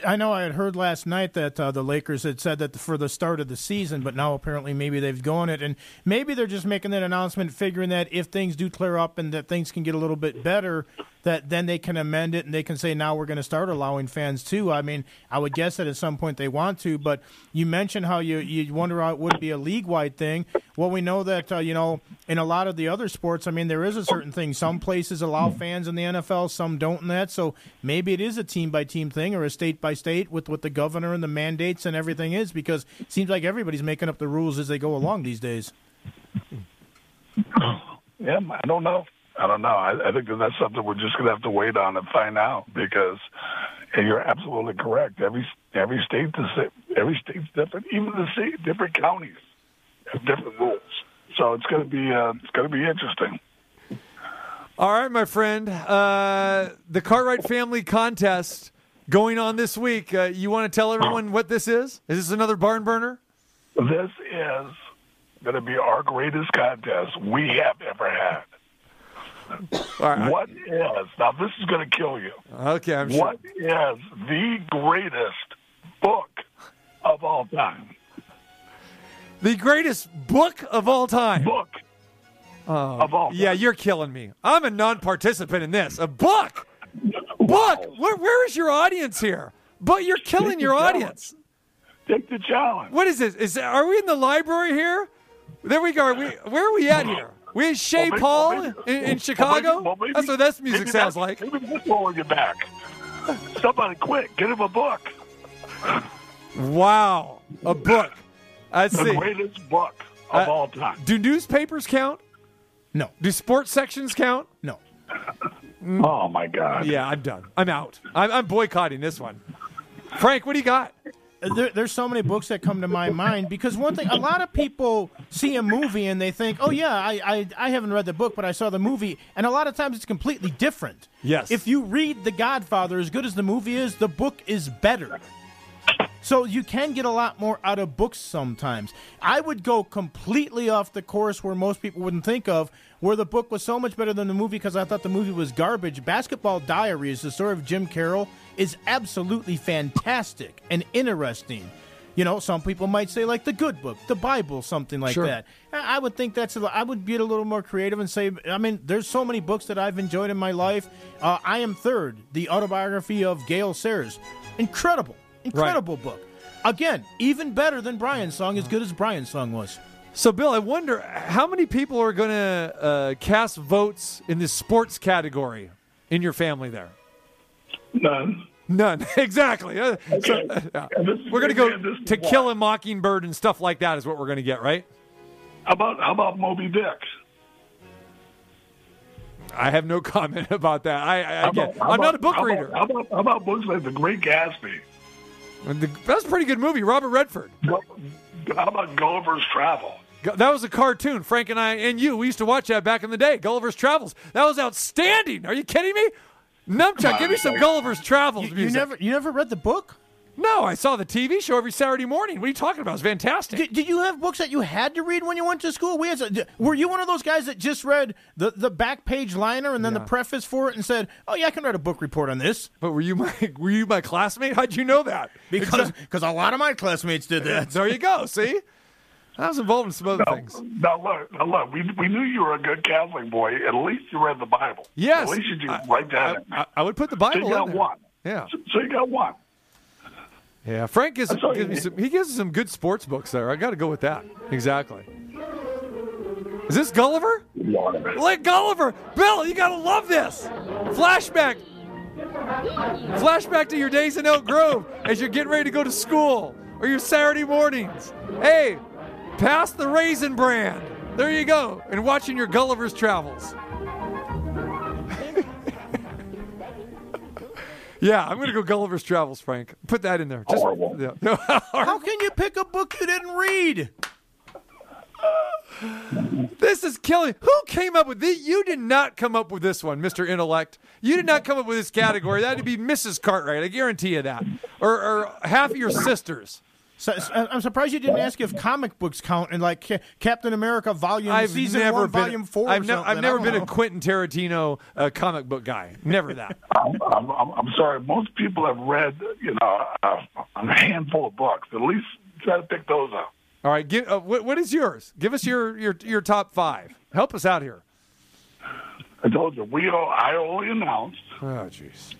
I know I had heard last night that uh, the Lakers had said that for the start of the season, but now apparently maybe they've gone it, and maybe they're just making that announcement, figuring that if things do clear up and that things can get a little bit better, that then they can amend it and they can say now we're going to start allowing fans too. I mean, I would guess that at some point they want to, but you mentioned how you you wonder how it would be a league wide thing. Well, we know that uh, you know in a lot of the other sports, I mean, there is a certain thing. Some places allow fans in the NFL, some don't in that. So maybe it is a team by team thing or a state by state with what the governor and the mandates and everything is, because it seems like everybody's making up the rules as they go along these days. Yeah, I don't know. I don't know. I, I think that that's something we're just going to have to wait on and find out because and you're absolutely correct. Every every state is every state's different. Even the state, different counties have different rules. So it's going to be uh, it's going to be interesting. All right, my friend. Uh, the Cartwright Family Contest going on this week. Uh, you want to tell everyone what this is? Is this another barn burner? This is going to be our greatest contest we have ever had. What is now? This is going to kill you. Okay, I'm sure. What is the greatest book of all time? The greatest book of all time. Book Oh, of all yeah, you're killing me. I'm a non-participant in this. A book. Book. Where, where is your audience here? But you're killing your audience. Take the challenge. What is this? Is are we in the library here? There we go. Are we, where are we at here? We in Shea Well, Paul well, maybe- in, in well, Chicago? maybe- well, maybe- That's what this music maybe sounds that's- like. Maybe that's holding you back. Somebody quick, get him a book. Wow, a book. Let's the see. greatest book of Uh, all time. Do newspapers count? No. Do sports sections count? No. Oh my God. Yeah, I'm done. I'm out. I'm, I'm boycotting this one. Frank, what do you got? There, there's so many books that come to my mind because one thing, a lot of people see a movie and they think, oh yeah, I, I I haven't read the book, but I saw the movie, and a lot of times it's completely different. Yes. If you read The Godfather, as good as the movie is, the book is better. So you can get a lot more out of books sometimes. I would go completely off the course where most people wouldn't think of, where the book was so much better than the movie because I thought the movie was garbage. Basketball Diaries, the story of Jim Carroll, is absolutely fantastic and interesting. You know, some people might say like the good book, the Bible, something like Sure. that. I would think that's. A, I would be a little more creative and say. I mean, there's so many books that I've enjoyed in my life. Uh, I am third, the autobiography of Gale Sayers, incredible, incredible book. Again, even better than Brian's song, as good as Brian's song was. So, Bill, I wonder how many people are going to uh, cast votes in the sports category in your family there? None. None. exactly. Uh, so, uh, yeah. We're going to go to kill a mockingbird and stuff like that is what we're going to get, right? How about how about Moby Dick? I have no comment about that. I, I, again, about- how I'm not a book how about- reader. How about, how about books like The Great Gatsby? The- That's a pretty good movie. Robert Redford. How about Gulliver's Travel? That was a cartoon. Frank and I and you, we used to watch that back in the day. Gulliver's Travels. That was outstanding. Are you kidding me? Numchuck, give me some Gulliver's Travels You, music. you never, you never read the book? No, I saw the TV show every Saturday morning. What are you talking about? It's fantastic. Did, did you have books that you had to read when you went to school? We had. to- Were you one of those guys that just read the, the back page liner and then the preface for it and said, "Oh yeah, I can write a book report on this"? But were you my were you my classmate? How'd you know that? Because because a lot of my classmates did that. there you go. See, I was involved in some other things. Now look, now look. We we knew you were a good Catholic boy. At least you read the Bible. Yes. At least you I- did write that. in. I, I would put the so Bible you got in there. one. Yeah, So, so you got one. yeah. Frank gives, all gives me some. He gives us some good sports books there. I got to go with that. Exactly. Is this Gulliver? Like Gulliver, Bill, you gotta love this. Flashback. Flashback to your days in Elk Grove as you're getting ready to go to school or your Saturday mornings. Hey, pass the raisin bran. There you go. And watching your Gulliver's Travels. yeah, I'm gonna go Gulliver's Travels, Frank. Put that in there. Just, Horrible. Yeah. How can you pick a book you didn't read? This is killing. Who came up with this? You did not come up with this one, Mr. Intellect. You did not come up with this category. That'd be Mrs. Cartwright. I guarantee you that. Or, or half of your sisters. So, so- I'm surprised you didn't ask if comic books count in like Captain America Volume I've Season never One, been. Volume Four. I've, or something. I've never don't been a. Quentin Tarantino uh, comic book guy. Never that. I'm, I'm, I'm I'm sorry. Most people have read, you know, a, a handful of books. At least try to pick those up. All right. Give, uh, what, what is yours? Give us your, your your top five. Help us out here. I told you, we all, I only announced Oh, jeez.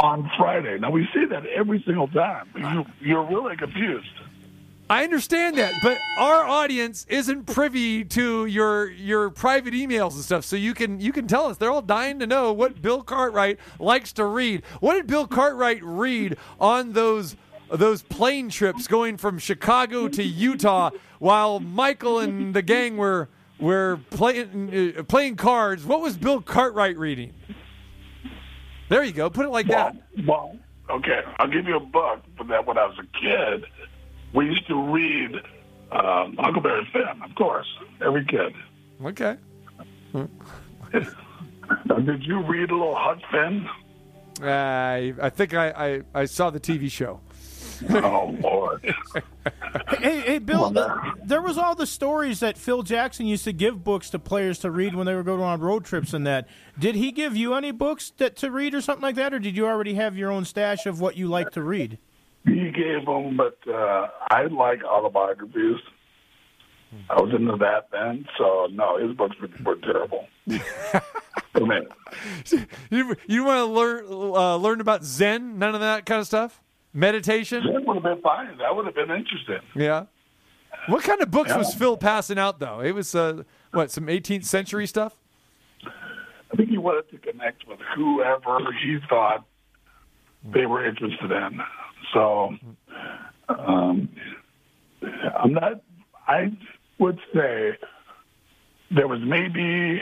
On Friday. Now we see that every single time. You, you're really confused. I understand that, but our audience isn't privy to your your private emails and stuff. So you can you can tell us. They're all dying to know what Bill Cartwright likes to read. What did Bill Cartwright read on those those plane trips going from Chicago to Utah while Michael and the gang were were playing uh, playing cards? What was Bill Cartwright reading? There you go. Put it like that. Well, okay, I'll give you a buck But that when I was a kid, we used to read um, Huckleberry Finn, of course, every kid. Okay. Now, did you read a little Huck Finn? I I think I, I, I saw the TV show. Oh Lord! Hey, hey, Bill. th- there was all the stories that Phil Jackson used to give books to players to read when they were going on road trips and that. Did he give you any books that to read or something like that, or did you already have your own stash of what you like to read? He gave them, but uh, I like autobiographies. I was into that then, so no, his books were, were terrible. I mean, You you want to learn uh, learn about Zen? None of that kind of stuff. Meditation. that would have been fine. That would have been interesting. Yeah. What kind of books Yeah. was Phil passing out though? It was uh, what some 18th century stuff. I think he wanted to connect with whoever he thought they were interested in. So um, I'm not. I would say there was maybe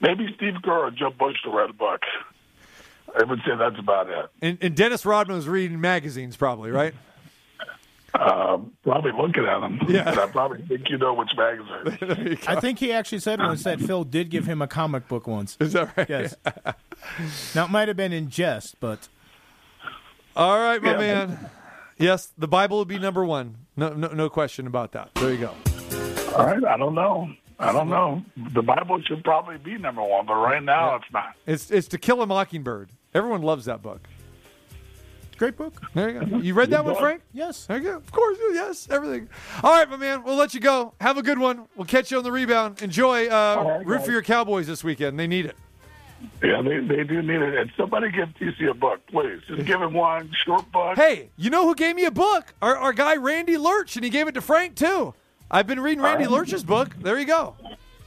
maybe Steve Kerr or Joe Bush to read a book. I would say that's about it. And, and Dennis Rodman was reading magazines, probably, right? Um, probably looking at them. Yeah. And I probably think you know which magazine. I think he actually said once that Phil did give him a comic book once. Is that right? Yes. now it might have been in jest, but All right, my Yeah. man. Yes, the Bible would be number one. No, no, no question about that. There you go. All right, I don't know. I don't know. The Bible should probably be number one, but right now it's not. It's it's To Kill a Mockingbird. Everyone loves that book. great book. There you go. You read that one, Frank? Yes. There you go. Of course, yes, everything. All right, my man. We'll let you go. Have a good one. We'll catch you on the rebound. Enjoy. Uh, right, root guys. for your Cowboys this weekend. They need it. Yeah, they, they do need it. And somebody give TC a book, please. Just give him one short book. Hey, you know who gave me a book? Our, our guy Randy Lurch, and he gave it to Frank too. I've been reading Randy Lurch's book. There you go.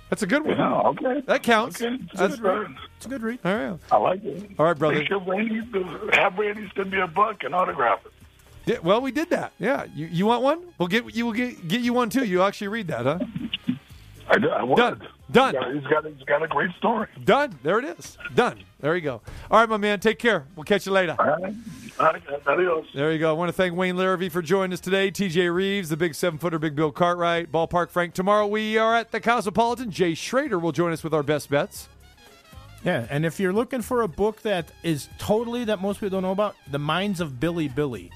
That's a good one. Yeah, okay. That counts. Okay. That's Good, man. It's a good read. all right. I like it. All right, brother. Make sure Randy, have Randy send me a book and autograph it. Yeah, well, we did that. Yeah. You you want one? We'll get you will get get you one too. You actually read that, huh? I, do- I would. Done. Done. He's got, he's got, he's got a great story. Done. There it is. Done. There you go. All right, my man. Take care. We'll catch you later. All right. All right. Adios. There you go. I want to thank Wayne Larrivee for joining us today. TJ Rives, the big seven footer, Big Bill Cartwright, Ballpark Frank. Tomorrow we are at the Cosmopolitan. Jay Schrader will join us with our best bets. Yeah, and if you're looking for a book that is totally that most people don't know about, The Minds of Billy Billy.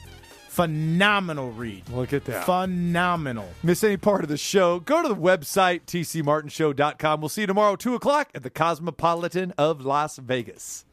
Phenomenal read. Look at that. Phenomenal. Miss any part of the show, go to the website, tcmartinshow.com. We'll see you tomorrow, 2 o'clock at the Cosmopolitan of Las Vegas.